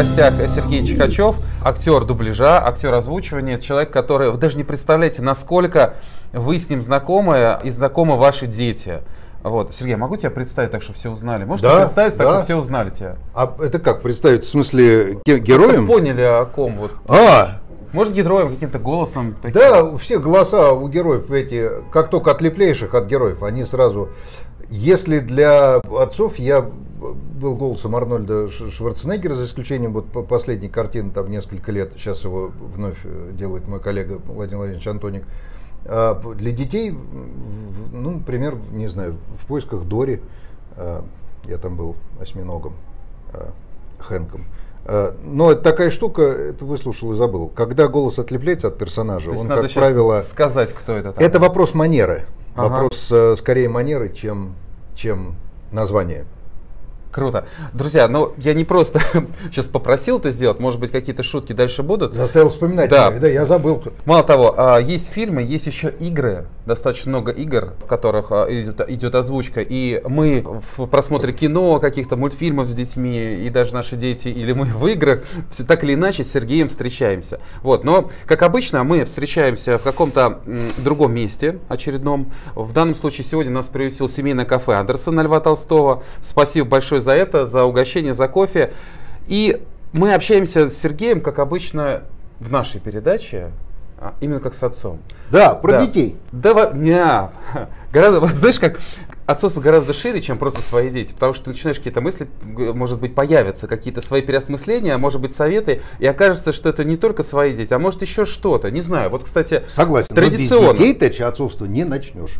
гостях Сергей Чихачев, актер дубляжа, актер озвучивания, человек, который, вы даже не представляете, насколько вы с ним знакомы и знакомы ваши дети. Вот, Сергей, могу тебя представить так, чтобы все узнали? Можешь Да, представить так, да. чтобы все узнали тебя? А это как представить? В смысле ге- героем? Поняли о ком? Вот. А, Может, героем, каким-то голосом? таким? да, у всех голоса у героев эти, как только отлеплейших от героев, они сразу. Если для отцов я был голосом Арнольда Шварценеггера, за исключением вот по- последней картины, там несколько лет, сейчас его вновь э, делает мой коллега Владимир Владимирович Антоник. А для детей, ну, например, не знаю, в поисках Дори, а, я там был осьминогом, а, Хэнком. Но это такая штука, это выслушал и забыл. Когда голос отлепляется от персонажа, он, как правило, сказать, кто это там. это вопрос манеры. Ага. Вопрос э, скорее манеры, чем, чем название. Круто. Друзья, ну я не просто сейчас попросил это сделать, может быть, какие-то шутки дальше будут. Заставил вспоминать. Да. да, я забыл. Мало того, а, есть фильмы, есть еще игры, достаточно много игр, в которых а, идет, идет озвучка. И мы в просмотре кино, каких-то мультфильмов с детьми, и даже наши дети, или мы в играх, все так или иначе с Сергеем встречаемся. Вот, но, как обычно, мы встречаемся в каком-то другом месте очередном. В данном случае сегодня нас приютил семейное кафе Андерсона Льва Толстого. Спасибо большое за это, за угощение, за кофе. И мы общаемся с Сергеем, как обычно, в нашей передаче, а, именно как с отцом. Да, про Да. детей. Да, не, гораздо, вот знаешь, как отцовство гораздо шире, чем просто свои дети, потому что ты начинаешь какие-то мысли, может быть, появятся какие-то свои переосмысления, может быть, советы, и окажется, что это не только свои дети, а может еще что-то, не знаю. Вот, кстати, Согласен. но традиционно. без детей-то отцовство не начнешь.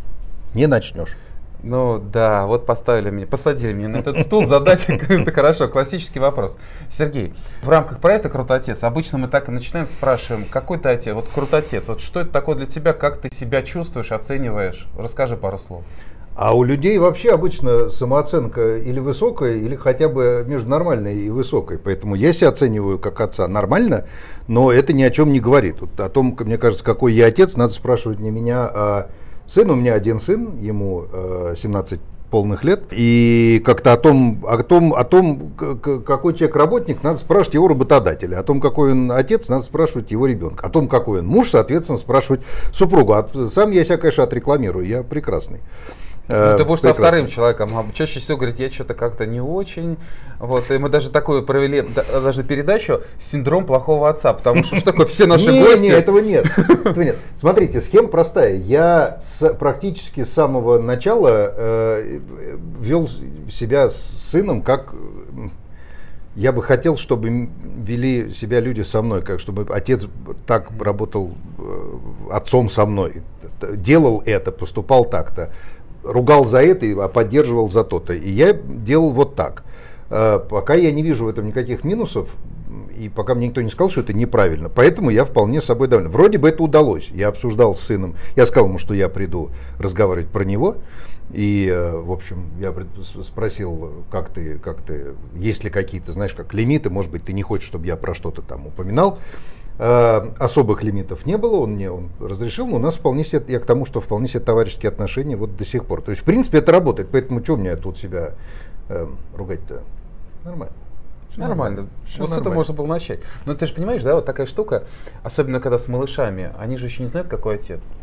Не начнешь. Ну да, вот поставили меня, посадили меня на этот стул, задать это хорошо, классический вопрос. Сергей, в рамках проекта «Крутотец» обычно мы так и начинаем, спрашиваем, какой ты отец, вот крутотец, вот что это такое для тебя, как ты себя чувствуешь, оцениваешь? Расскажи пару слов. А у людей вообще обычно самооценка или высокая, или хотя бы между нормальной и высокой. Поэтому я себя оцениваю как отца нормально, но это ни о чем не говорит. Вот о том, мне кажется, какой я отец, надо спрашивать не меня, а сын. У меня один сын, ему э, 17 полных лет. И как-то о том, о том, о том, какой человек работник, надо спрашивать его работодателя. О том, какой он отец, надо спрашивать его ребенка. О том, какой он муж, соответственно, спрашивать супругу. А сам я себя, конечно, отрекламирую, я прекрасный. Ну, ты будешь прекрасный. вторым человеком, а чаще всего говорит, я что-то как-то не очень. Вот, и мы даже такую провели, да- даже передачу «Синдром плохого отца», потому что что такое, все наши гости... Этого нет. этого нет. Смотрите, схема простая. Я с- практически с самого начала э, вел себя с сыном как я бы хотел, чтобы вели себя люди со мной, как чтобы отец так работал э, отцом со мной, делал это, поступал так-то, ругал за это, а поддерживал за то-то. И я делал вот так. Э, Пока я не вижу в этом никаких минусов, и пока мне никто не сказал, что это неправильно. Поэтому я вполне собой доволен. Вроде бы это удалось. Я обсуждал с сыном. Я сказал ему, что я приду разговаривать про него. И, э, в общем, я спросил, как ты, как ты, есть ли какие-то, знаешь, как лимиты, может быть, ты не хочешь, чтобы я про что-то там упоминал. Э, Особых лимитов не было, он мне он разрешил, но у нас вполне себе, я к тому, что вполне себе товарищеские отношения вот до сих пор. То есть, в принципе, это работает, поэтому что мне тут себя э, ругать-то? Нормально. Всё Нормально. Всё вот с этого нормально. можно было начать. Но ты же понимаешь, да, вот такая штука, особенно когда с малышами, они же еще не знают, какой отец.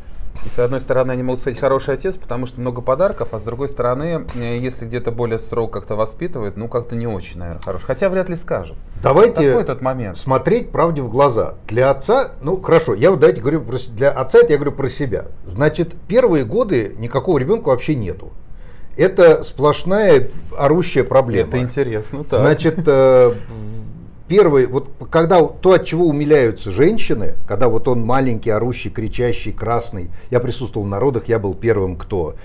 И с одной стороны, они могут сказать хороший отец, потому что много подарков, а с другой стороны, э, если где-то более строго как-то воспитывают, ну как-то не очень, наверное, хороший. Хотя вряд ли скажут. Давайте Такой тот момент. смотреть правде в глаза. Для отца, ну хорошо, я вот давайте говорю про, для отца это я говорю про себя. Значит, первые годы никакого ребенка вообще нету. Это сплошная орущая проблема. Это интересно, так. Значит, э, первый, вот когда то, от чего умиляются женщины, когда вот он маленький, орущий, кричащий, красный, я присутствовал на родах, я был первым, кто,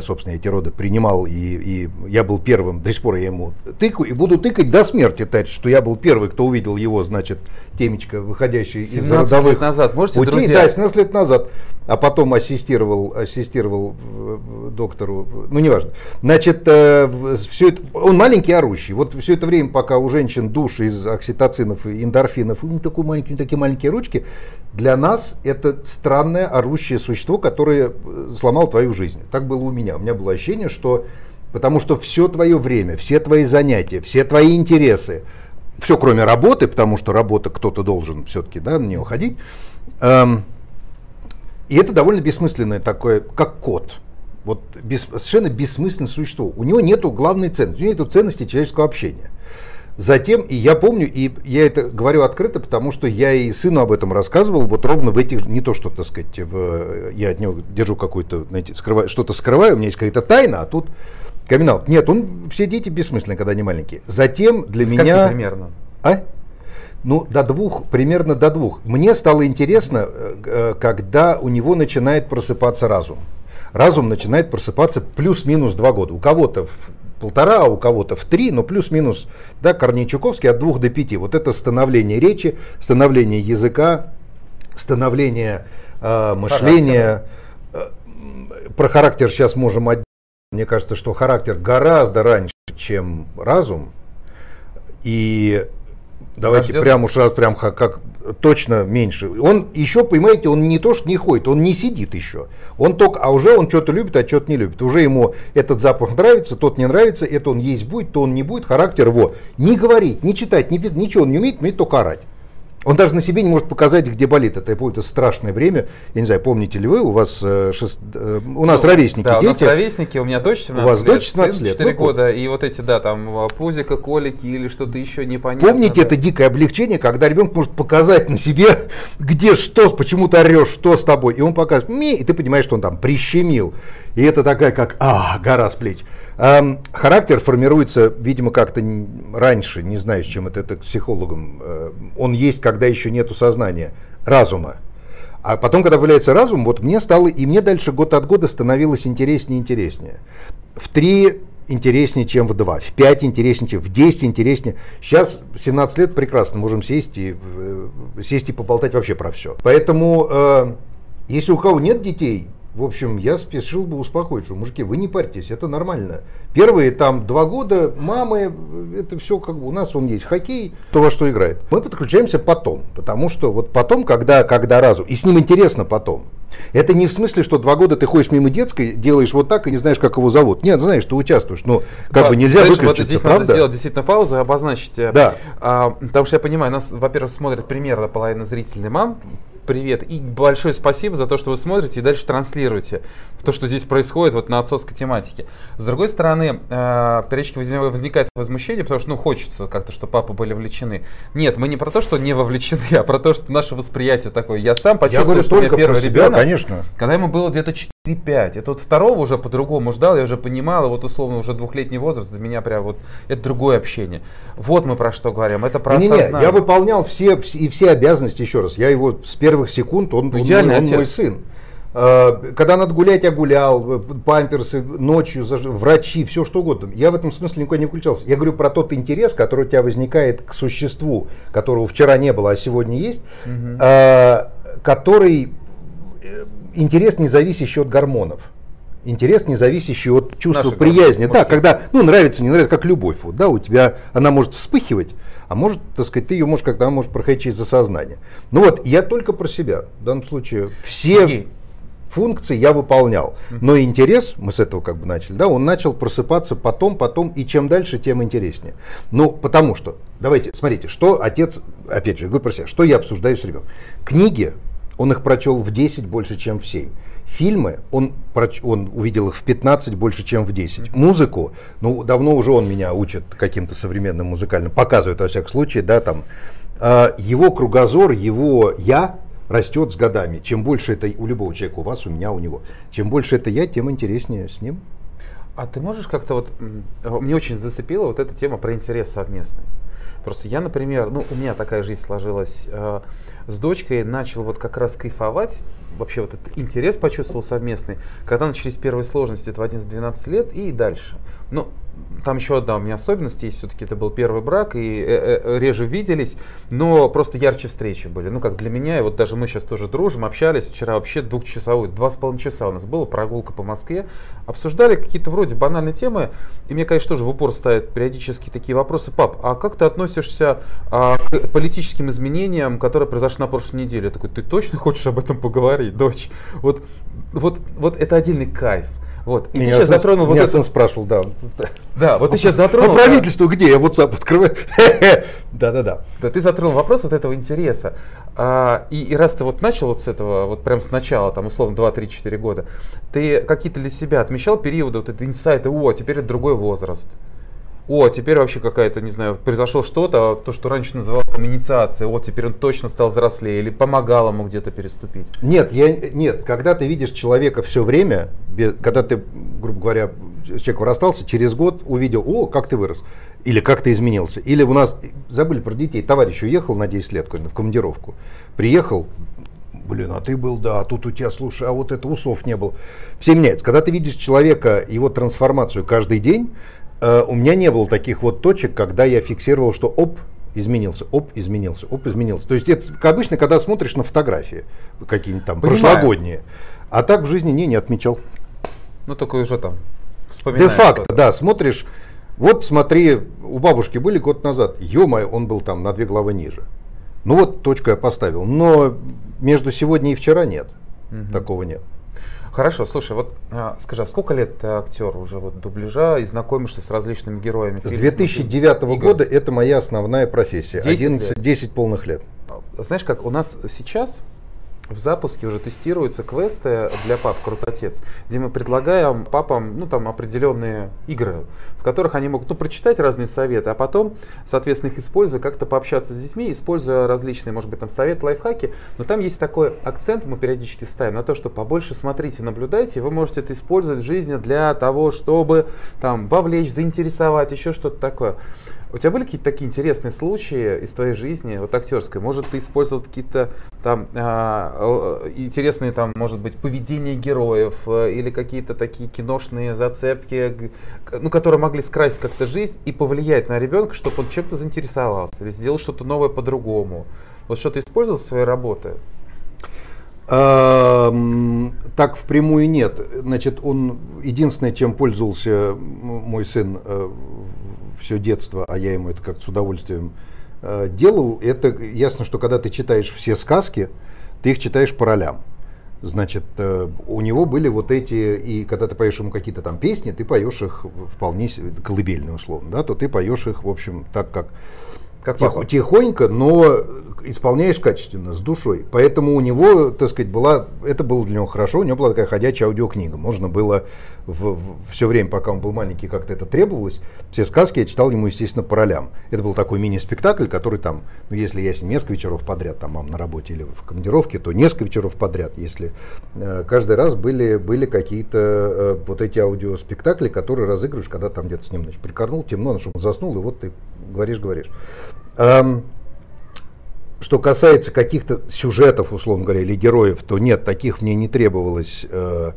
собственно, эти роды принимал, и, и я был первым, до сих пор я ему тыкаю, и буду тыкать до смерти, Тарь, что я был первый, кто увидел его, значит, темечко, выходящий из 17 родовых лет назад, можете, путей. друзья? Да, 17 лет назад. А потом ассистировал, ассистировал э, э, доктору, ну неважно. Значит, все это, он маленький орущий. Вот все это время, пока у женщин душ из окситоцинов и эндорфинов, у них такой маленький, такие маленькие ручки, для нас это странное орущее существо, которое э, сломало твою жизнь. Так было у меня. У меня было ощущение, что потому что все твое время, все твои занятия, все твои интересы, все кроме работы, потому что работа кто-то должен все-таки да, на нее ходить. Эм, и это довольно бессмысленное такое, как кот. Вот без, совершенно бессмысленное существо. У него нету главной ценности, у него нету ценности человеческого общения. Затем, и я помню, и я это говорю открыто, потому что я и сыну об этом рассказывал, вот ровно в этих, не то что, так сказать, в, я от него держу какую-то, знаете, скрываю, что-то скрываю, у меня есть какая-то тайна, а тут камин Нет, он, все дети бессмысленные, когда они маленькие. Затем для С меня... примерно? А? Ну, до двух, примерно до двух. Мне стало интересно, э, э, когда у него начинает просыпаться разум. Разум начинает просыпаться плюс-минус два года. У кого-то полтора, а у кого-то в три, но плюс-минус, да, Корней Чуковский от двух до пяти. Вот это становление речи, становление языка, становление э, мышления. Характера. Э, про характер сейчас можем отделить. Мне кажется, что характер гораздо раньше, чем разум. И давайте Рожден... прям уж прям как точно меньше. Он еще, понимаете, он не то, что не ходит, он не сидит еще. Он только, а уже он что-то любит, а что-то не любит. Уже ему этот запах нравится, тот не нравится, это он есть будет, то он не будет. Характер его не говорить, не читать, не ничего он не умеет, умеет только орать. Он даже на себе не может показать, где болит. Это будет страшное время. Я не знаю, помните ли вы, у вас э, шест... э, у нас ну, ровесники да, дети. У нас ровесники, у меня дочь 17 у вас лет, дочь 17 лет, 4 ну, года, и вот эти, да, там пузика, колики или что-то еще непонятно. Помните да. это дикое облегчение, когда ребенок может показать на себе, где что, почему ты орешь, что с тобой, и он показывает, ми, и ты понимаешь, что он там прищемил. И это такая, как, а, гора с плеч. Эм, характер формируется, видимо, как-то раньше, не знаю, с чем это, это психологом. Э, он есть, когда еще нету сознания, разума. А потом, когда появляется разум, вот мне стало, и мне дальше год от года становилось интереснее и интереснее. В три интереснее, чем в два, в пять интереснее, чем в десять интереснее. Сейчас 17 лет прекрасно, можем сесть и, э, сесть и поболтать вообще про все. Поэтому, э, если у кого нет детей, в общем, я спешил бы успокоить, что, мужики, вы не парьтесь, это нормально. Первые там два года мамы, это все как бы у нас он есть хоккей, то во что играет. Мы подключаемся потом, потому что вот потом, когда, когда разум, и с ним интересно потом. Это не в смысле, что два года ты ходишь мимо детской, делаешь вот так и не знаешь, как его зовут. Нет, знаешь, ты участвуешь, но как да, бы нельзя знаешь, выключиться, вот здесь правда? надо сделать действительно паузу и обозначить. Э, да. А, потому что я понимаю, нас, во-первых, смотрят примерно половина зрительных мам, привет. И большое спасибо за то, что вы смотрите и дальше транслируете то, что здесь происходит вот на отцовской тематике. С другой стороны, э, периодически возникает возмущение, потому что ну, хочется как-то, чтобы папы были вовлечены. Нет, мы не про то, что не вовлечены, а про то, что наше восприятие такое. Я сам почувствовал, я что у меня первый себя, ребенок, конечно. когда ему было где-то 4-5. Это вот второго уже по-другому ждал, я уже понимал, и вот условно уже двухлетний возраст для меня прям вот это другое общение. Вот мы про что говорим, это про не, не, не, Я выполнял все и все обязанности еще раз. Я его с первых секунд, он, он, он, он мой сын. Э, когда надо гулять, я гулял, э, памперсы, ночью, врачи, все что угодно. Я в этом смысле никуда не включался. Я говорю про тот интерес, который у тебя возникает к существу, которого вчера не было, а сегодня есть, угу. который интерес не зависящий от гормонов. Интерес, не зависящий от чувства Наши приязни. Да, когда, ну, нравится, не нравится, как любовь. Вот, да, у тебя она может вспыхивать, а может, так сказать, ты ее можешь, когда может проходить через осознание. Ну вот, я только про себя. В данном случае все... Сергей, функции я выполнял. Но интерес, мы с этого как бы начали, да, он начал просыпаться потом, потом, и чем дальше, тем интереснее. Ну, потому что, давайте, смотрите, что отец, опять же, говорю про себя, что я обсуждаю с ребенком. Книги, он их прочел в 10 больше, чем в 7. Фильмы, он, он увидел их в 15 больше, чем в 10. Музыку, ну, давно уже он меня учит каким-то современным музыкальным, показывает, во всяком случае, да, там, э, его кругозор, его я, растет с годами. Чем больше это у любого человека, у вас, у меня, у него, чем больше это я, тем интереснее с ним. А ты можешь как-то вот, мне очень зацепила вот эта тема про интерес совместный. Просто я, например, ну, у меня такая жизнь сложилась, э, с дочкой начал вот как раз кайфовать, вообще вот этот интерес почувствовал совместный, когда начались первые сложности, это в 11-12 лет и дальше. Ну, там еще одна у меня особенность есть, все-таки это был первый брак, и э, э, э, реже виделись, но просто ярче встречи были. Ну, как для меня, и вот даже мы сейчас тоже дружим, общались вчера вообще двухчасовой, два с половиной часа у нас была прогулка по Москве, обсуждали какие-то вроде банальные темы, и мне, конечно, тоже в упор ставят периодически такие вопросы, пап, а как ты относишься а, к политическим изменениям, которые произошли на прошлой неделе? Я такой, ты точно хочешь об этом поговорить, дочь? Вот, вот, вот это отдельный кайф. Вот. И меня ты сейчас затронул меня вот сын это... спрашивал, да. Да, вот ты сейчас затронул. А правительство где? Я WhatsApp открываю. Да-да-да. Да, ты затронул вопрос вот этого интереса. А, и, и раз ты вот начал вот с этого, вот прям с начала, там, условно, 2-3-4 года, ты какие-то для себя отмечал периоды вот этой инсайта, о, теперь это другой возраст о, теперь вообще какая-то, не знаю, произошло что-то, то, что раньше называлось там инициацией, вот теперь он точно стал взрослее, или помогал ему где-то переступить? Нет, я, нет, когда ты видишь человека все время, без, когда ты, грубо говоря, человек расстался, через год увидел, о, как ты вырос, или как ты изменился, или у нас, забыли про детей, товарищ уехал на 10 лет в командировку, приехал, блин, а ты был, да, а тут у тебя, слушай, а вот это усов не было. Все меняется. Когда ты видишь человека, его трансформацию каждый день, у меня не было таких вот точек, когда я фиксировал, что оп, изменился, оп, изменился, оп, изменился. То есть это обычно, когда смотришь на фотографии какие-нибудь там Понимаю. прошлогодние. А так в жизни не, не отмечал. Ну, только уже там вспоминаешь. Де-факто, да, смотришь, вот смотри, у бабушки были год назад, ё он был там на две главы ниже. Ну вот точку я поставил, но между сегодня и вчера нет, угу. такого нет. Хорошо, слушай, вот а, скажи, а сколько лет ты актер уже вот дубляжа и знакомишься с различными героями? С 2009 игр? года это моя основная профессия. 10, 11, лет? 10 полных лет. Знаешь как, у нас сейчас в запуске уже тестируются квесты для пап «Крутотец», где мы предлагаем папам ну, там, определенные игры, в которых они могут ну, прочитать разные советы, а потом, соответственно, их используя, как-то пообщаться с детьми, используя различные, может быть, там советы, лайфхаки. Но там есть такой акцент, мы периодически ставим на то, что побольше смотрите, наблюдайте, вы можете это использовать в жизни для того, чтобы там, вовлечь, заинтересовать, еще что-то такое. У тебя были какие-то такие интересные случаи из твоей жизни, вот актерской? Может, ты использовал какие-то там а, интересные, там, может быть, поведения героев э, или какие-то такие киношные зацепки, ну, которые могли скрасить как-то жизнь и повлиять на ребенка, чтобы он чем-то заинтересовался или сделал что-то новое по-другому? Вот что ты использовал в своей работе? так впрямую нет. Значит, он единственное, чем пользовался мой сын э, все детство, а я ему это как-то с удовольствием э, делал, это ясно, что когда ты читаешь все сказки, ты их читаешь по ролям. Значит, э, у него были вот эти, и когда ты поешь ему какие-то там песни, ты поешь их вполне колыбельные условно, да, то ты поешь их, в общем, так как как Тихо, тихонько, но исполняешь качественно, с душой. Поэтому у него, так сказать, была, это было для него хорошо, у него была такая ходячая аудиокнига. Можно было в, в, все время, пока он был маленький, как-то это требовалось. Все сказки я читал ему, естественно, по ролям. Это был такой мини-спектакль, который там, ну, если я с ним несколько вечеров подряд, там, мам на работе или в командировке, то несколько вечеров подряд, если э, каждый раз были, были какие-то э, вот эти аудиоспектакли, которые разыгрываешь, когда там где-то с ним, значит, прикорнул, темно, он заснул, и вот ты говоришь, говоришь. Эм, что касается каких-то сюжетов, условно говоря, или героев, то нет, таких мне не требовалось. Э,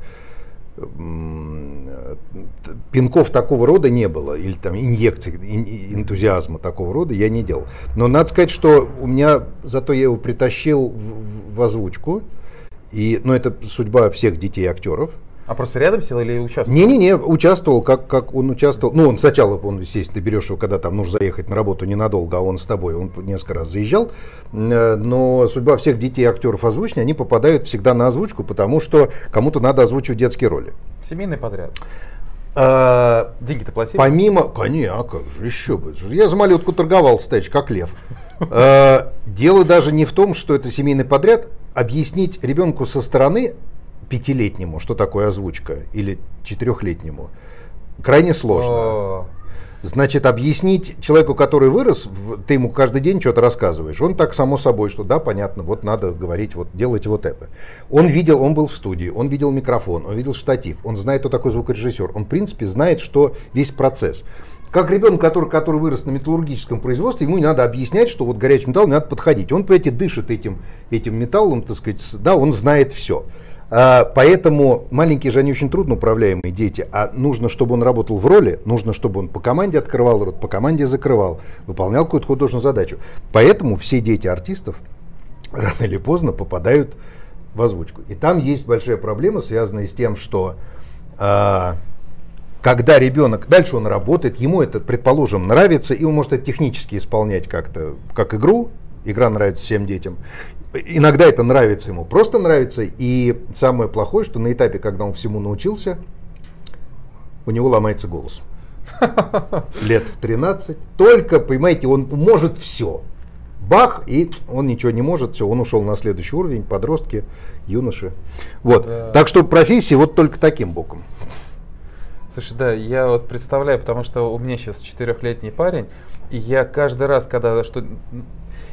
пинков такого рода не было, или там инъекций, энтузиазма такого рода я не делал. Но надо сказать, что у меня, зато я его притащил в, в озвучку, и, ну, это судьба всех детей актеров, а просто рядом сел или участвовал? Не-не-не, участвовал, как, как он участвовал. Ну, он сначала, он, естественно, ты берешь его, когда там нужно заехать на работу ненадолго, а он с тобой, он несколько раз заезжал. Э, но судьба всех детей актеров озвучения, они попадают всегда на озвучку, потому что кому-то надо озвучивать детские роли. Семейный подряд. А, Деньги-то платили? Помимо, конечно, а как же, еще бы. Я за малютку торговал, стач, как лев. А, дело даже не в том, что это семейный подряд. Объяснить ребенку со стороны пятилетнему, что такое озвучка, или четырехлетнему, крайне сложно. Значит, объяснить человеку, который вырос, ты ему каждый день что-то рассказываешь. Он так само собой, что да, понятно, вот надо говорить, вот делайте вот это. Он видел, он был в студии, он видел микрофон, он видел штатив, он знает, кто такой звукорежиссер. Он, в принципе, знает, что весь процесс. Как ребенок, который, который вырос на металлургическом производстве, ему не надо объяснять, что вот горячий металл не надо подходить. Он, понимаете, дышит этим, этим металлом, так сказать, да, он знает все. А, поэтому маленькие же они очень трудно управляемые дети, а нужно, чтобы он работал в роли, нужно, чтобы он по команде открывал рот, по команде закрывал, выполнял какую-то художественную задачу. Поэтому все дети артистов рано или поздно попадают в озвучку. И там есть большая проблема, связанная с тем, что а, когда ребенок, дальше он работает, ему это, предположим, нравится, и он может это технически исполнять как-то, как игру, игра нравится всем детям, Иногда это нравится ему, просто нравится. И самое плохое, что на этапе, когда он всему научился, у него ломается голос. лет в 13. Только, понимаете, он может все. Бах, и он ничего не может, все, он ушел на следующий уровень, подростки, юноши. Вот. Да. Так что профессии вот только таким боком. Слушай, да, я вот представляю, потому что у меня сейчас четырехлетний парень, и я каждый раз, когда что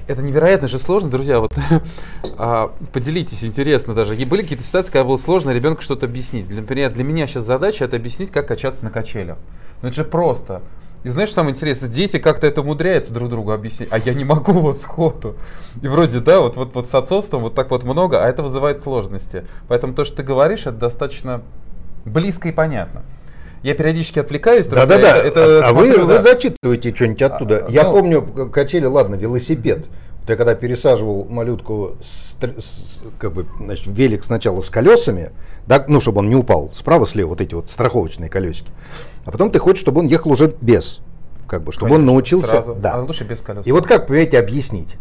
это невероятно же сложно, друзья. Вот а, поделитесь, интересно даже. И были какие-то ситуации, когда было сложно ребенку что-то объяснить. Для, например, для меня сейчас задача это объяснить, как качаться на качелях. Ну это же просто. И знаешь, самое интересное, дети как-то это умудряются друг другу объяснить, а я не могу вот сходу. И вроде, да, вот, вот, вот с отцовством вот так вот много, а это вызывает сложности. Поэтому то, что ты говоришь, это достаточно близко и понятно. Я периодически отвлекаюсь, друзья. Да-да-да. Это, это а смотрю, вы, да. вы зачитываете что-нибудь оттуда. А, Я ну, помню качели, ладно, велосипед. Я когда пересаживал малютку, с, с, как бы, значит, велик сначала с колесами, да, ну, чтобы он не упал, справа-слева вот эти вот страховочные колесики. А потом ты хочешь, чтобы он ехал уже без, как бы, чтобы Конечно, он научился. Сразу. Да. А лучше без колес. И вот как, понимаете, объяснить?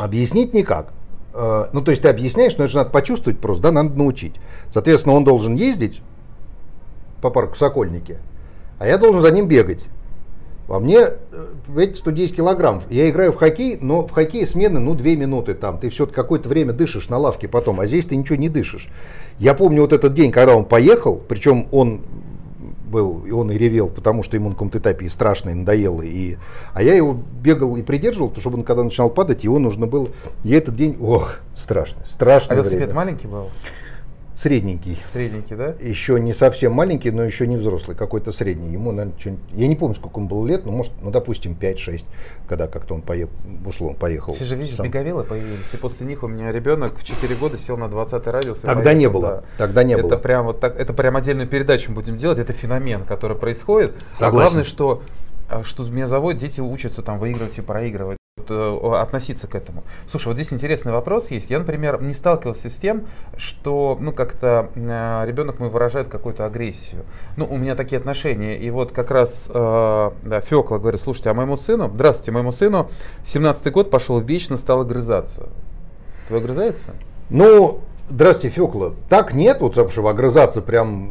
Объяснить никак. Э, ну, то есть ты объясняешь, но это же надо почувствовать просто, да, надо научить. Соответственно, он должен ездить по парку Сокольники, а я должен за ним бегать. Во мне, эти 110 килограмм. Я играю в хоккей, но в хоккее смены, ну, 2 минуты там. Ты все какое-то время дышишь на лавке потом, а здесь ты ничего не дышишь. Я помню вот этот день, когда он поехал, причем он был, и он и ревел, потому что ему на каком-то этапе и страшно, и надоело. И, а я его бегал и придерживал, чтобы он когда начинал падать, его нужно было... И этот день, ох, страшно, страшно. А велосипед маленький был? Средненький. Средненький, да? Еще не совсем маленький, но еще не взрослый, какой-то средний. Ему, наверное, я не помню, сколько ему было лет, но может, ну, допустим, 5-6, когда как-то он поехал, условно поехал. Все же, видишь, сам. беговелы появились, и после них у меня ребенок в 4 года сел на 20 радиус. Тогда поехал, не было, да. тогда не это было. Прям вот так, это прям отдельную передачу будем делать, это феномен, который происходит. Согласен. А главное, что а, что меня заводит, дети учатся там выигрывать и проигрывать относиться к этому. Слушай, вот здесь интересный вопрос есть. Я, например, не сталкивался с тем, что, ну, как-то э, ребенок мой выражает какую-то агрессию. Ну, у меня такие отношения. И вот как раз э, да, Фекла говорит, слушайте, а моему сыну, здравствуйте, моему сыну 17-й год пошел вечно, стал огрызаться. Твой огрызается? Ну, здравствуйте, Фекла. Так нет, вот, чтобы огрызаться прям...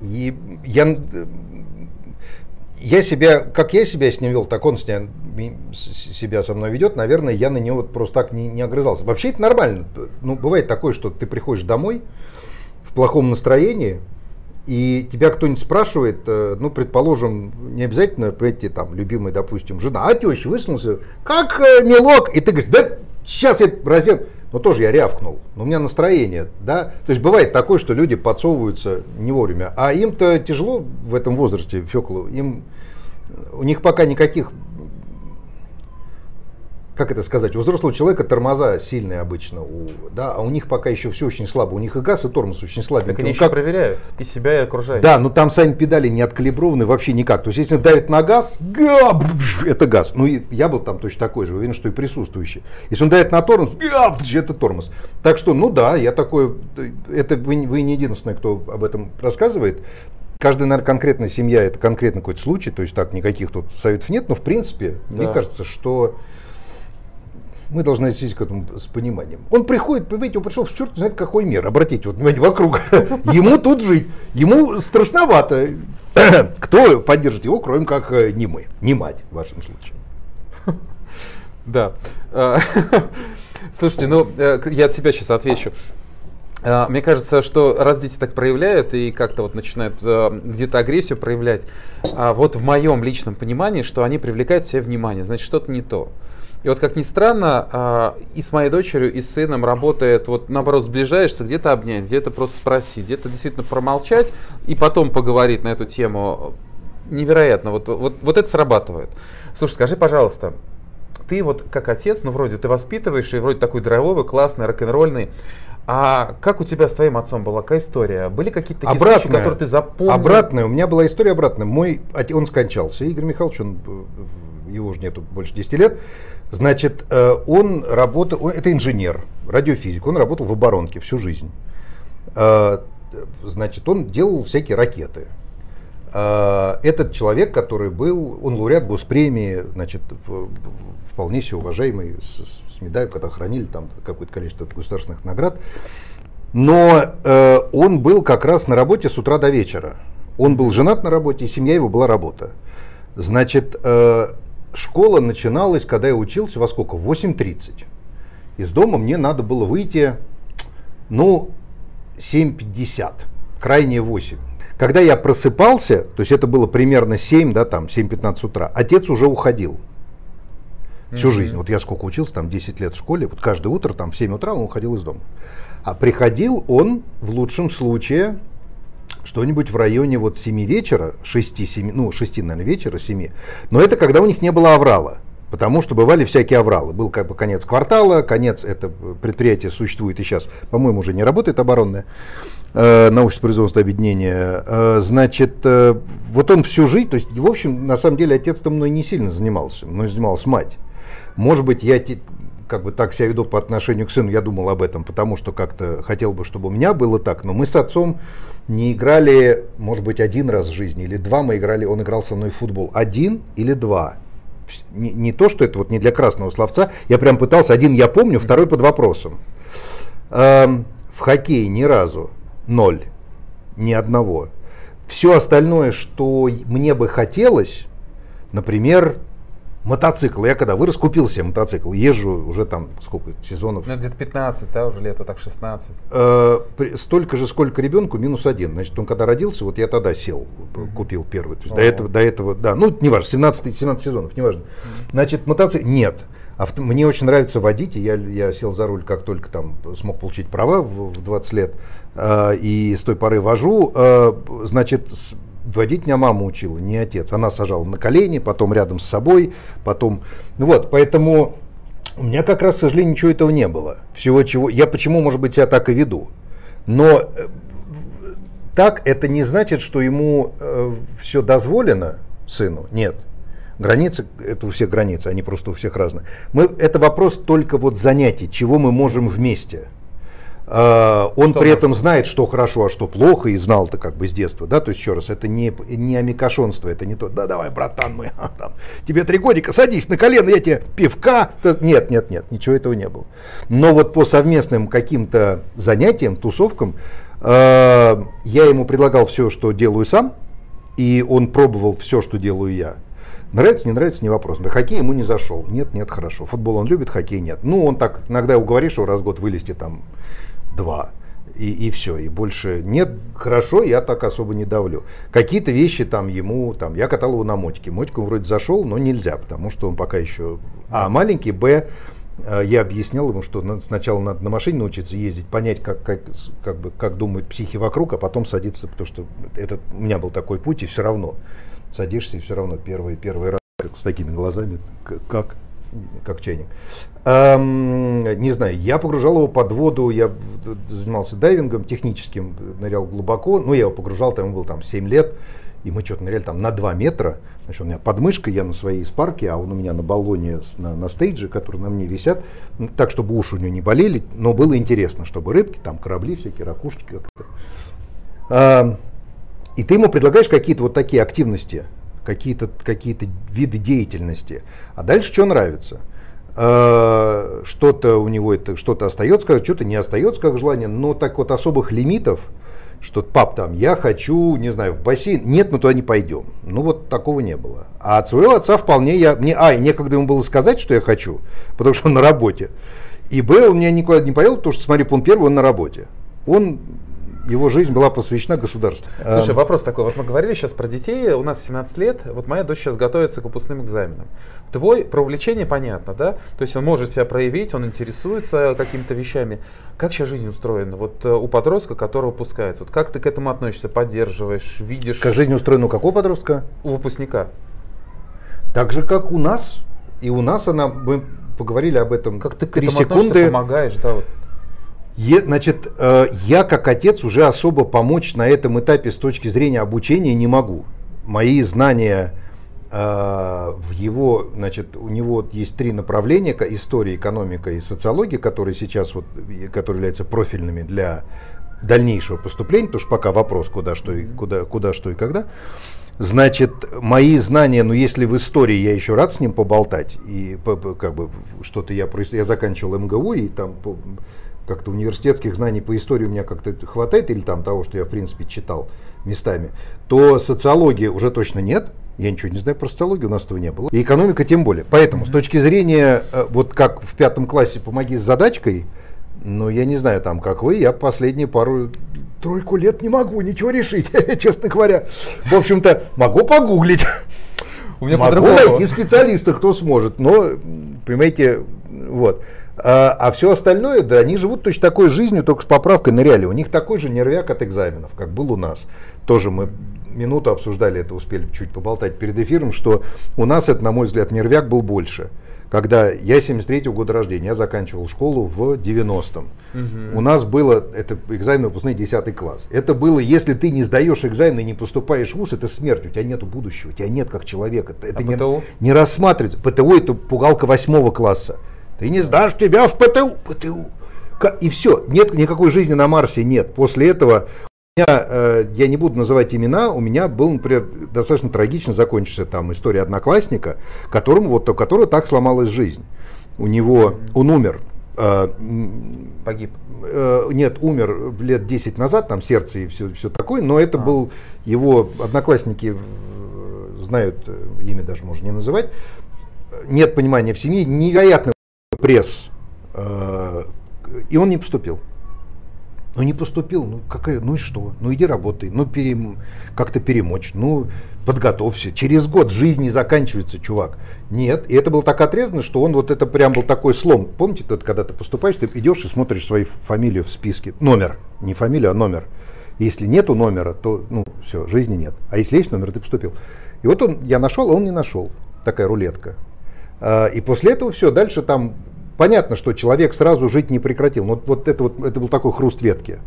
И я я себя, как я себя с ним вел, так он с ним, себя со мной ведет, наверное, я на него вот просто так не, не огрызался. Вообще это нормально. Ну, бывает такое, что ты приходишь домой в плохом настроении, и тебя кто-нибудь спрашивает, э, ну, предположим, не обязательно, понимаете, там, любимый, допустим, жена, а теща высунулся, как э, милок, и ты говоришь, да сейчас я разъеду но тоже я рявкнул, но у меня настроение, да, то есть бывает такое, что люди подсовываются не вовремя, а им-то тяжело в этом возрасте, Феклу, им, у них пока никаких как это сказать, у взрослого человека тормоза сильные обычно, у, да, а у них пока еще все очень слабо. У них и газ, и тормоз очень слабенький. Так они ну, еще как... проверяют и себя, и окружающих. Да, но там сами педали не откалиброваны вообще никак. То есть, если давит на газ, это газ. Ну, и я был там точно такой же, уверен, что и присутствующий. Если он давит на тормоз, это тормоз. Так что, ну да, я такой, это вы, вы не единственный, кто об этом рассказывает. Каждая, наверное, конкретная семья это конкретно какой-то случай, то есть так никаких тут советов нет, но в принципе, да. мне кажется, что мы должны отнестись к этому с пониманием. Он приходит, понимаете, он пришел в черт знает какой мир. Обратите вот внимание вокруг. Ему тут жить. Ему страшновато. Кто поддержит его, кроме как э, не мы, не мать в вашем случае. Да. Слушайте, ну э, я от себя сейчас отвечу. А, мне кажется, что раз дети так проявляют и как-то вот начинают э, где-то агрессию проявлять, а вот в моем личном понимании, что они привлекают себе внимание, значит что-то не то. И вот как ни странно, а, и с моей дочерью, и с сыном работает, вот наоборот, сближаешься, где-то обнять, где-то просто спросить, где-то действительно промолчать и потом поговорить на эту тему. Невероятно, вот, вот, вот это срабатывает. Слушай, скажи, пожалуйста, ты вот как отец, ну вроде ты воспитываешь, и вроде такой драйвовый, классный, рок-н-ролльный, а как у тебя с твоим отцом была? Какая история? Были какие-то такие обратная, случаи, которые ты запомнил? Обратная. У меня была история обратная. Мой отец, он скончался. Игорь Михайлович, он, его уже нету больше 10 лет. Значит, э, он работал, это инженер, радиофизик, он работал в оборонке всю жизнь. Э, значит, он делал всякие ракеты. Э, этот человек, который был, он лауреат госпремии, значит, вполне себе уважаемый, с, с медалью, когда хранили там какое-то количество государственных наград. Но он был как раз на работе с утра до вечера Он был женат на работе, и семья его была работа. Значит, школа начиналась, когда я учился, во сколько? В 8.30. Из дома мне надо было выйти, ну, 7.50, крайне 8. Когда я просыпался, то есть это было примерно 7, да, там, 7-15 утра, отец уже уходил. Всю mm-hmm. жизнь. Вот я сколько учился, там 10 лет в школе, вот каждое утро, там в 7 утра он уходил из дома. А приходил он в лучшем случае что-нибудь в районе вот 7 вечера, 6-7, ну 6, наверное, вечера, 7. Но это когда у них не было аврала. Потому что бывали всякие авралы. Был как бы конец квартала, конец, это предприятие существует и сейчас, по-моему, уже не работает оборонное, э, научно-производственное объединение. Э, значит, э, вот он всю жизнь, то есть, в общем, на самом деле, отец-то мной не сильно занимался, мной занималась мать. Может быть, я как бы так себя веду по отношению к сыну, я думал об этом, потому что как-то хотел бы, чтобы у меня было так, но мы с отцом не играли, может быть, один раз в жизни или два мы играли, он играл со мной в футбол, один или два. Не, не то, что это вот не для красного словца, я прям пытался, один я помню, второй под вопросом. Эм, в хоккее ни разу ноль, ни одного. Все остальное, что мне бы хотелось, например, Мотоцикл. Я когда вырос, купил себе мотоцикл. Езжу уже там сколько сезонов. Ну, где-то 15, да, уже лето, так 16. Э, столько же, сколько ребенку, минус один. Значит, он когда родился, вот я тогда сел, купил первый. То есть до этого, до этого, да, ну, неважно, 17, 17 сезонов, неважно. Значит, мотоцикл, нет. Авто, мне очень нравится водить, и я, я сел за руль, как только там смог получить права в, в 20 лет, э, и с той поры вожу. Э, значит, водить меня мама учила, не отец. Она сажала на колени, потом рядом с собой, потом... Ну вот, поэтому у меня как раз, к сожалению, ничего этого не было. Всего чего... Я почему, может быть, себя так и веду. Но э, так это не значит, что ему э, все дозволено, сыну. Нет. Границы, это у всех границы, они просто у всех разные. Мы, это вопрос только вот занятий, чего мы можем вместе. А, он что при этом знает, что хорошо, а что плохо, и знал это как бы с детства, да, то есть еще раз, это не, не амикошонство, это не то, да давай, братан, мы, а, там, тебе три годика, садись на колено, я тебе пивка, нет, нет, нет, ничего этого не было. Но вот по совместным каким-то занятиям, тусовкам, э, я ему предлагал все, что делаю сам, и он пробовал все, что делаю я. Нравится, не нравится, не вопрос. На хоккей ему не зашел. Нет, нет, хорошо. Футбол он любит, хоккей нет. Ну, он так, иногда уговоришь его раз в год вылезти там два. И, и все, и больше нет, хорошо, я так особо не давлю. Какие-то вещи там ему, там, я катал его на мотике. Мотику он вроде зашел, но нельзя, потому что он пока еще, а, маленький, б, э, я объяснял ему, что сначала надо на машине научиться ездить, понять, как, как, как, бы, как думают психи вокруг, а потом садиться, потому что это, у меня был такой путь, и все равно садишься, и все равно первый, первый раз с такими глазами, как, как чайник. Эм, не знаю, я погружал его под воду, я занимался дайвингом техническим, нырял глубоко, ну, я его погружал, там было там 7 лет, и мы что-то ныряли там на 2 метра, значит, у меня под мышкой, я на своей спарке, а он у меня на баллоне на, на стейдже, которые на мне висят, ну, так, чтобы уши у него не болели, но было интересно, чтобы рыбки, там корабли всякие, ракушки как-то. Эм, и ты ему предлагаешь какие-то вот такие активности, какие-то какие виды деятельности. А дальше что нравится? Э, что-то у него это что-то остается, что-то не остается как желание, но так вот особых лимитов, что пап там, я хочу, не знаю, в бассейн, нет, мы туда не пойдем. Ну вот такого не было. А от своего отца вполне я, мне, а, некогда ему было сказать, что я хочу, потому что он на работе. И Б, он меня никуда не поел, потому что, смотри, он первый, он на работе. Он его жизнь была посвящена государству. Слушай, эм. вопрос такой. Вот мы говорили сейчас про детей, у нас 17 лет, вот моя дочь сейчас готовится к выпускным экзаменам. Твой про увлечение понятно, да? То есть он может себя проявить, он интересуется какими-то вещами. Как сейчас жизнь устроена? Вот э, у подростка, который выпускается, вот как ты к этому относишься, поддерживаешь, видишь? Как жизнь устроена у какого подростка? У выпускника. Так же, как у нас. И у нас она, мы поговорили об этом. Как ты к этому секунды. помогаешь, да? Вот. Е, значит, э, я как отец уже особо помочь на этом этапе с точки зрения обучения не могу. Мои знания э, в его, значит, у него есть три направления: история, экономика и социология, которые сейчас вот, которые являются профильными для дальнейшего поступления, потому что пока вопрос, куда что и куда, куда что и когда. Значит, мои знания, ну если в истории я еще рад с ним поболтать, и как бы что-то я, я заканчивал МГУ, и там как-то университетских знаний по истории у меня как-то хватает, или там того, что я в принципе читал местами, то социологии уже точно нет. Я ничего не знаю про социологию, у нас этого не было. И экономика тем более. Поэтому, с точки зрения, э, вот как в пятом классе помоги с задачкой, ну, я не знаю, там, как вы, я последние пару, тройку лет не могу ничего решить, честно говоря. В общем-то, могу погуглить. У меня могу найти специалиста, кто сможет, но, понимаете, вот. А, а все остальное, да, они живут точно такой жизнью, только с поправкой на реалии. У них такой же нервяк от экзаменов, как был у нас. Тоже мы минуту обсуждали это, успели чуть поболтать перед эфиром, что у нас это, на мой взгляд, нервяк был больше. Когда я 73-го года рождения, я заканчивал школу в 90-м. Угу. У нас было, это экзамен выпускной 10 класс. Это было, если ты не сдаешь экзамен и не поступаешь в ВУЗ, это смерть. У тебя нет будущего, у тебя нет как человека. Это а не, ПТУ? не рассматривается. ПТУ это пугалка 8 класса. Ты не сдашь тебя в ПТУ. ПТУ. И все, нет никакой жизни на Марсе, нет. После этого меня, э, я не буду называть имена, у меня был, например, достаточно трагично закончился там история одноклассника, которому вот у которого так сломалась жизнь. У него, он умер. Э, Погиб. Э, нет, умер лет 10 назад, там сердце и все, все такое, но это а. был его одноклассники знают, имя даже можно не называть. Нет понимания в семье, невероятный пресс, э, и он не поступил. Ну не поступил, ну какая, ну и что? Ну иди работай, ну пере, как-то перемочь, ну подготовься. Через год жизнь не заканчивается, чувак. Нет, и это было так отрезано, что он вот это прям был такой слом. Помните, тот, когда ты поступаешь, ты идешь и смотришь свою фамилию в списке, номер, не фамилию, а номер. Если нету номера, то ну все, жизни нет. А если есть номер, ты поступил. И вот он, я нашел, а он не нашел. Такая рулетка. А, и после этого все, дальше там понятно, что человек сразу жить не прекратил. Но вот это, вот, это был такой хруст ветки.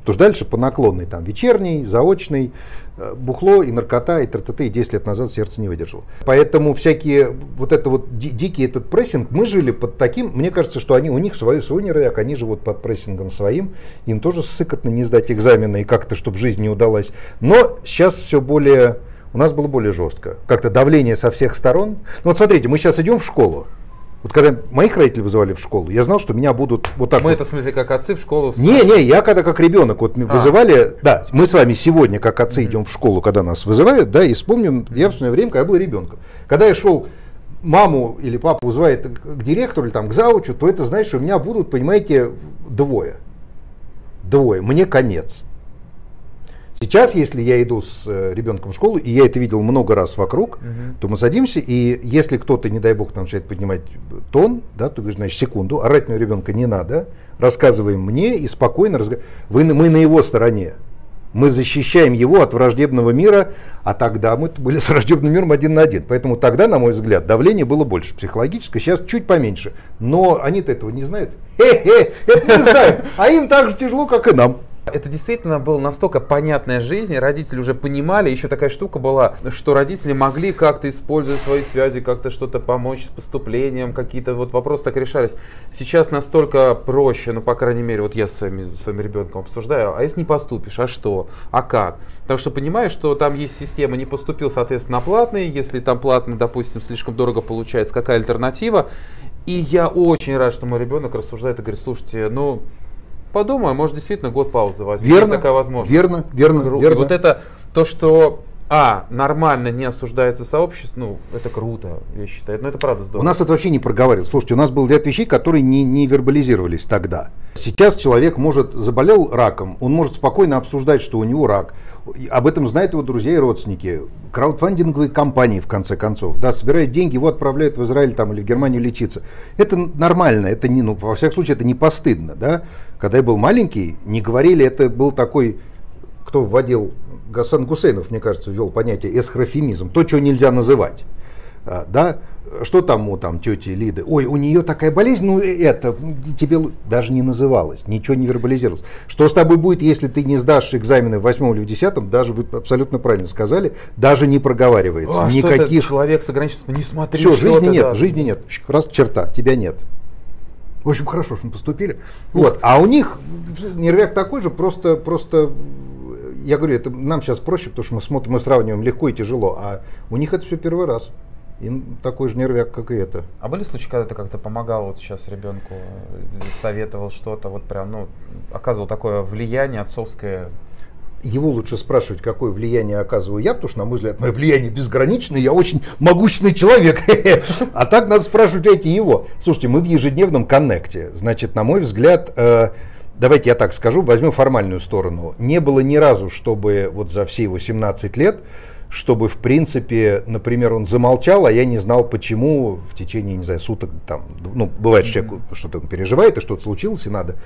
Потому что дальше по наклонной, там, вечерний, заочный, э, бухло и наркота, и ТРТТ, и 10 лет назад сердце не выдержало. Поэтому всякие, вот это вот дикий этот прессинг, мы жили под таким, мне кажется, что они, у них свой, свой нервяк, они живут под прессингом своим, им тоже сыкотно не сдать экзамены и как-то, чтобы жизнь не удалась. Но сейчас все более, у нас было более жестко. Как-то давление со всех сторон. Ну вот смотрите, мы сейчас идем в школу, вот когда моих родителей вызывали в школу, я знал, что меня будут вот так. Мы вот. это в смысле как отцы в школу? Не, не, я когда как ребенок вот а. вызывали, да, мы с вами сегодня как отцы mm-hmm. идем в школу, когда нас вызывают, да, и вспомним, я вспоминаю время, когда я был ребенком. Когда я шел маму или папу вызывает к директору или там к заучу, то это значит, что у меня будут, понимаете, двое. Двое. Мне конец. Сейчас, если я иду с э, ребенком в школу, и я это видел много раз вокруг, угу. то мы садимся, и если кто-то, не дай бог, там начинает поднимать тон, да, то говоришь, значит, секунду, орать на ребенка не надо, рассказываем мне и спокойно разговариваем. Мы на его стороне. Мы защищаем его от враждебного мира, а тогда мы были с враждебным миром один на один. Поэтому тогда, на мой взгляд, давление было больше психологическое, сейчас чуть поменьше. Но они-то этого не знают. Хе-хе, это не знают. А им так же тяжело, как и нам. Это действительно была настолько понятная жизнь, родители уже понимали, еще такая штука была, что родители могли как-то использовать свои связи, как-то что-то помочь с поступлением, какие-то вот вопросы так решались. Сейчас настолько проще, ну, по крайней мере, вот я с своим, своим ребенком обсуждаю, а если не поступишь, а что, а как? Потому что понимаешь, что там есть система, не поступил, соответственно, на платный, если там платный, допустим, слишком дорого получается, какая альтернатива? И я очень рад, что мой ребенок рассуждает и говорит, слушайте, ну, Подумаю, может действительно год паузы возьмет. Верно, есть такая возможность. Верно, верно, Кру- верно. И вот это то, что а, нормально не осуждается сообщество, ну, это круто, я считаю. Но это правда здорово. У нас это вообще не проговаривают. Слушайте, у нас был ряд вещей, которые не, не вербализировались тогда. Сейчас человек может, заболел раком, он может спокойно обсуждать, что у него рак. Об этом знают его друзья и родственники. Краудфандинговые компании, в конце концов, да, собирают деньги, его отправляют в Израиль там, или в Германию лечиться. Это нормально, это не, ну, во всяком случае, это не постыдно. Да? Когда я был маленький, не говорили, это был такой, кто вводил, Гасан Гусейнов, мне кажется, ввел понятие эсхрофемизм, то, чего нельзя называть. А, да, что там у там тети Лиды? Ой, у нее такая болезнь, ну это тебе даже не называлось, ничего не вербализировалось. Что с тобой будет, если ты не сдашь экзамены в восьмом или в десятом, даже вы абсолютно правильно сказали, даже не проговаривается. А, Никаких... Человек с ограниченностью, не смотри, Все, жизни нет, да. жизни нет. Раз черта, тебя нет. В общем, хорошо, что мы поступили. Вот. А у них нервяк такой же, просто, просто я говорю, это нам сейчас проще, потому что мы смотрим, мы сравниваем легко и тяжело, а у них это все первый раз. И такой же нервяк, как и это. А были случаи, когда ты как-то помогал вот сейчас ребенку, советовал что-то, вот прям, ну, оказывал такое влияние отцовское его лучше спрашивать, какое влияние оказываю я, потому что, на мой взгляд, мое влияние безграничное, я очень могущественный человек. А так надо спрашивать эти его. Слушайте, мы в ежедневном коннекте. Значит, на мой взгляд, э, давайте я так скажу, возьмем формальную сторону. Не было ни разу, чтобы вот за все его 17 лет чтобы, в принципе, например, он замолчал, а я не знал, почему в течение, не знаю, суток, там, ну, бывает, что человек что-то переживает, и что-то случилось, и надо.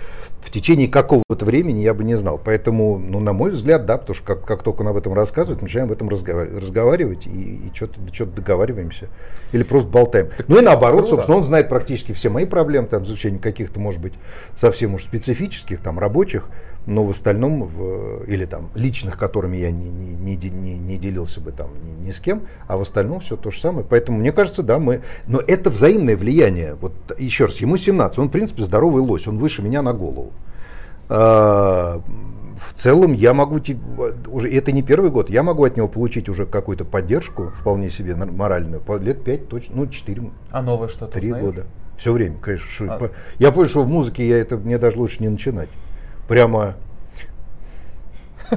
В течение какого-то времени я бы не знал. Поэтому, ну, на мой взгляд, да, потому что как, как только он об этом рассказывает, мы начинаем об этом разговаривать, разговаривать и, и что-то, что договариваемся. Или просто болтаем. Ну и наоборот, Круто. собственно, он знает практически все мои проблемы, там, изучение каких-то, может быть, совсем уж специфических, там, рабочих, но в остальном, в, или там личных, которыми я не, не, не, не делился бы там ни, ни с кем, а в остальном все то же самое. Поэтому мне кажется, да, мы... Но это взаимное влияние. Вот еще раз, ему 17, он в принципе здоровый лось, он выше меня на голову. А, в целом я могу уже это не первый год, я могу от него получить уже какую-то поддержку вполне себе моральную по лет 5 точно, ну 4. А новое что-то? Три года. Все время, конечно. А. Я понял, что в музыке я это мне даже лучше не начинать прямо...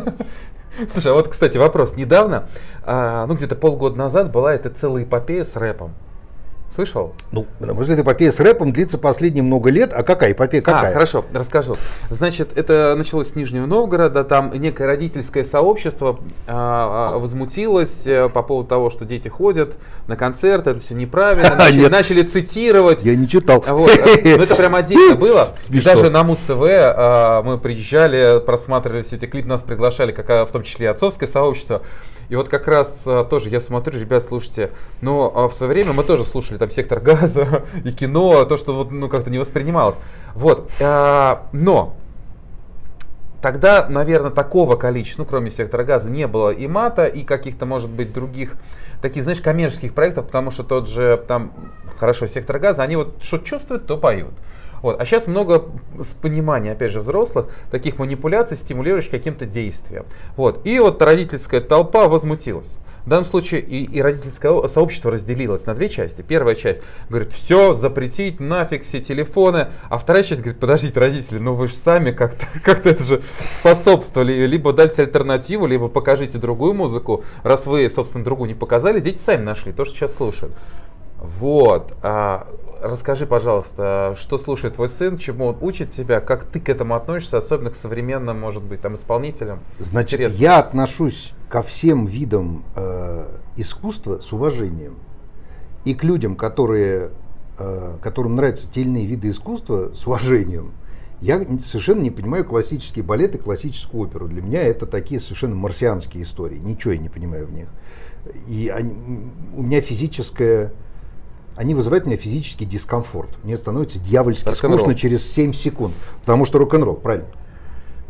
Слушай, а вот, кстати, вопрос. Недавно, а, ну где-то полгода назад была эта целая эпопея с рэпом. Слышал? Ну, на мой взгляд, эпопея с рэпом длится последние много лет. А какая эпопея? Какая? А, хорошо, расскажу. Значит, это началось с Нижнего Новгорода. Там некое родительское сообщество а, а, возмутилось э, по поводу того, что дети ходят на концерты, это все неправильно. Начали, начали цитировать. Я не читал. Вот. Ну, это прям отдельно было. Смешно. Даже на Муз-ТВ а, мы приезжали, просматривали все эти клипы, нас приглашали, как, а, в том числе и отцовское сообщество. И вот как раз а, тоже я смотрю, ребят, слушайте, но а, в свое время мы тоже слушали там сектор газа и кино, то, что вот, ну, как-то не воспринималось. Вот. А, но тогда, наверное, такого количества, ну, кроме сектора газа, не было и мата, и каких-то, может быть, других таких, знаешь, коммерческих проектов, потому что тот же там, хорошо, сектор газа, они вот что чувствуют, то поют. Вот. А сейчас много с понимания, опять же, взрослых, таких манипуляций, стимулирующих каким-то действием. Вот. И вот родительская толпа возмутилась. В данном случае и, и родительское сообщество разделилось на две части. Первая часть говорит, все, запретить, нафиг все телефоны. А вторая часть говорит, подождите, родители, ну вы же сами как-то как это же способствовали. Либо дайте альтернативу, либо покажите другую музыку. Раз вы, собственно, другую не показали, дети сами нашли то, что сейчас слушают. Вот. А, расскажи, пожалуйста, что слушает твой сын, чему он учит тебя, как ты к этому относишься, особенно к современным, может быть, там исполнителям? Значит, Интересно. я отношусь ко всем видам э, искусства с уважением. И к людям, которые, э, которым нравятся те или иные виды искусства, с уважением. Я совершенно не понимаю классические балеты, классическую оперу. Для меня это такие совершенно марсианские истории. Ничего я не понимаю в них. И они, у меня физическое они вызывают у меня физический дискомфорт. Мне становится дьявольски скучно через 7 секунд. Потому что рок-н-ролл, правильно.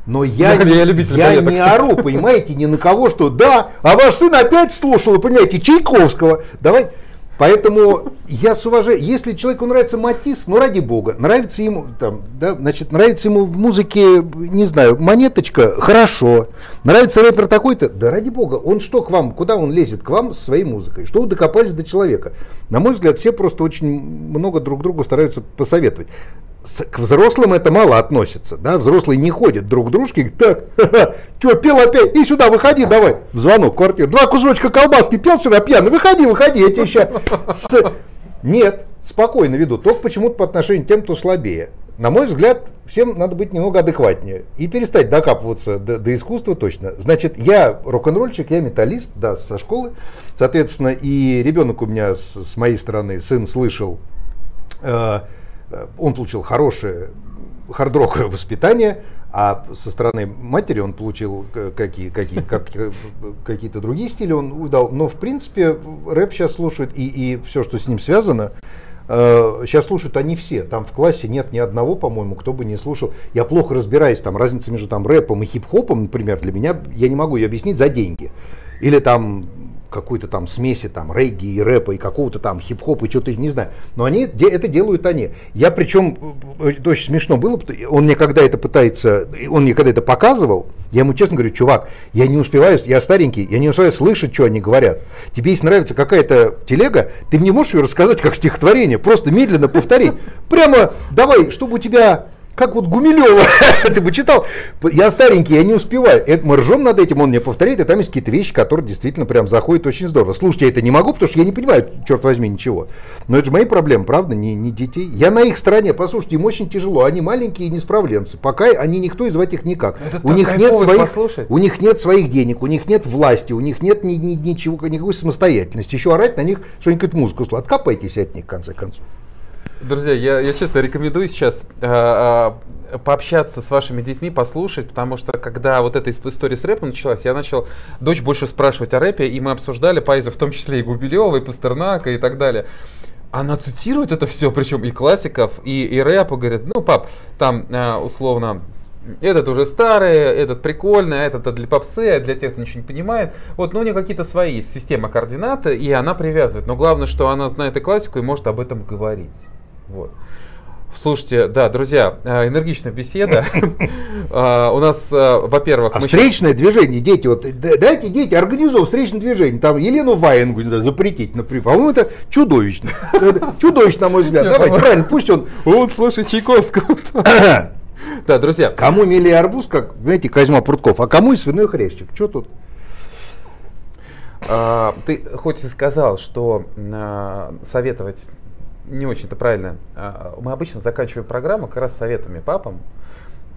Но я, я, я, я не ору, понимаете, ни на кого, что да, а ваш сын опять слушал, понимаете, Чайковского. Давай, Поэтому я с уважением, если человеку нравится Матис, ну ради бога, нравится ему, там, да, значит, нравится ему в музыке, не знаю, монеточка, хорошо. Нравится рэпер такой-то, да ради бога, он что к вам, куда он лезет к вам со своей музыкой? Что вы докопались до человека? На мой взгляд, все просто очень много друг другу стараются посоветовать к взрослым это мало относится, да, взрослые не ходят друг к дружке, так, что, пел опять, и сюда, выходи, давай, в звонок, в квартиру, два кусочка колбаски пел вчера пьяный, выходи, выходи, я тебе сейчас... Нет, спокойно веду, только почему-то по отношению к тем, кто слабее. На мой взгляд, всем надо быть немного адекватнее и перестать докапываться до, до искусства точно. Значит, я рок-н-ролльщик, я металлист, да, со школы. Соответственно, и ребенок у меня с, с моей стороны, сын слышал Э, он получил хорошее хардроковое воспитание, а со стороны матери он получил какие, какие, как, какие-то другие стили, он удал. Но в принципе рэп сейчас слушают и, и все, что с ним связано, сейчас э, слушают они все. Там в классе нет ни одного, по-моему, кто бы не слушал. Я плохо разбираюсь, там разница между там рэпом и хип-хопом, например, для меня, я не могу ее объяснить за деньги. Или там какой-то там смеси там регги и рэпа и какого-то там хип-хопа и что-то, не знаю. Но они это делают они. Я причем, это очень смешно было, он мне когда это пытается, он мне когда это показывал, я ему честно говорю, чувак, я не успеваю, я старенький, я не успеваю слышать, что они говорят. Тебе если нравится какая-то телега, ты мне можешь ее рассказать как стихотворение, просто медленно повтори. Прямо давай, чтобы у тебя как вот Гумилева, ты бы читал. Я старенький, я не успеваю. Это мы ржем над этим, он мне повторяет, и там есть какие-то вещи, которые действительно прям заходят очень здорово. Слушайте, я это не могу, потому что я не понимаю, черт возьми, ничего. Но это же мои проблемы, правда, не, не детей. Я на их стороне, послушайте, им очень тяжело. Они маленькие и несправленцы. Пока они никто из этих никак. Это у них нет своих, у них нет своих денег, у них нет власти, у них нет ни, ни, ничего, никакой самостоятельности. Еще орать на них, что они какую-то музыку слушают. Откапайтесь от них, в конце концов. Друзья, я, я честно рекомендую сейчас э, э, пообщаться с вашими детьми, послушать, потому что когда вот эта история с рэпом началась, я начал дочь больше спрашивать о рэпе, и мы обсуждали поэзию, в том числе и Губилева, и Пастернака, и так далее. Она цитирует это все, причем и классиков, и, и рэп, и говорит, ну, пап, там э, условно этот уже старый, этот прикольный, а этот для попсы, а для тех, кто ничего не понимает. Вот, но у нее какие-то свои системы координат, и она привязывает. Но главное, что она знает и классику, и может об этом говорить. Вот. Слушайте, да, друзья, э, энергичная беседа. А, у нас, э, во-первых... А встречное движение, дети, вот дайте дети организовывать встречное движение. Там Елену Ваенгу запретить, например. По-моему, это чудовищно. Чудовищно, на мой взгляд. Давайте, правильно, пусть он... Он, слушай, Чайковского. Да, друзья. Кому мили арбуз, как, знаете, Козьма Прутков, а кому и свиной хрящик. Что тут? А, ты хоть и сказал, что а, советовать не очень-то правильно. А, мы обычно заканчиваем программу как раз советами папам,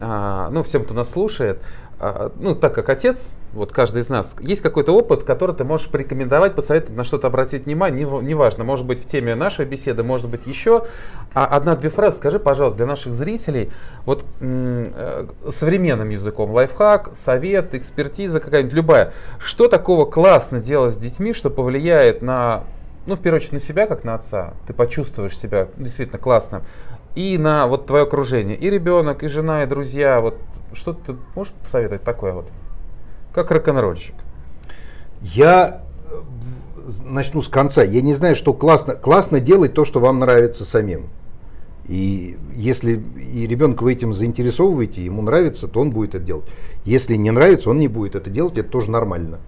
а, ну, всем, кто нас слушает, а, ну, так как отец, вот каждый из нас, есть какой-то опыт, который ты можешь порекомендовать, посоветовать, на что-то обратить внимание, неважно, может быть в теме нашей беседы, может быть еще. А одна-две фразы скажи, пожалуйста, для наших зрителей, вот э, современным языком, лайфхак, совет, экспертиза какая-нибудь, любая. Что такого классно делать с детьми, что повлияет на ну, в первую очередь, на себя, как на отца, ты почувствуешь себя действительно классным, и на вот твое окружение, и ребенок, и жена, и друзья, вот что ты можешь посоветовать такое вот, как рок-н-ролльщик? Я э, начну с конца. Я не знаю, что классно. Классно делать то, что вам нравится самим. И если и ребенка вы этим заинтересовываете, ему нравится, то он будет это делать. Если не нравится, он не будет это делать, это тоже нормально.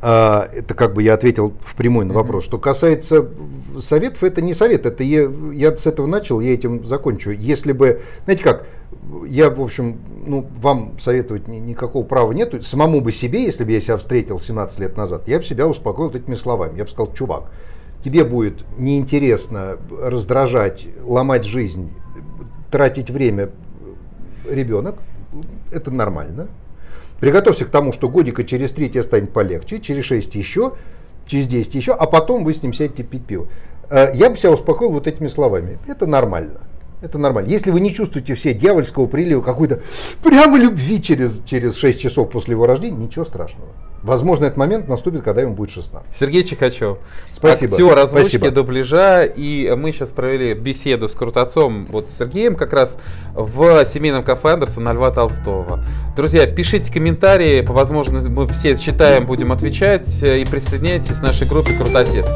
Это как бы я ответил в прямой на вопрос. Что касается советов, это не совет, это я, я с этого начал, я этим закончу. Если бы, знаете как, я, в общем, ну, вам советовать ни, никакого права нету. Самому бы себе, если бы я себя встретил 17 лет назад, я бы себя успокоил этими словами. Я бы сказал, чувак, тебе будет неинтересно раздражать, ломать жизнь, тратить время ребенок, это нормально. Приготовься к тому, что годика через три тебе станет полегче, через шесть еще, через 10 еще, а потом вы с ним сядете пить пиво. Э, я бы себя успокоил вот этими словами. Это нормально. Это нормально. Если вы не чувствуете все дьявольского прилива какой-то прямо любви через, через 6 часов после его рождения, ничего страшного. Возможно, этот момент наступит, когда ему будет 16. Сергей Чихачев. Спасибо. Актер озвучки, Спасибо. дубляжа. И мы сейчас провели беседу с Крутацом, вот с Сергеем как раз в семейном кафе Андерсона Льва Толстого. Друзья, пишите комментарии, по возможности мы все читаем, будем отвечать. И присоединяйтесь к нашей группе Крутотец.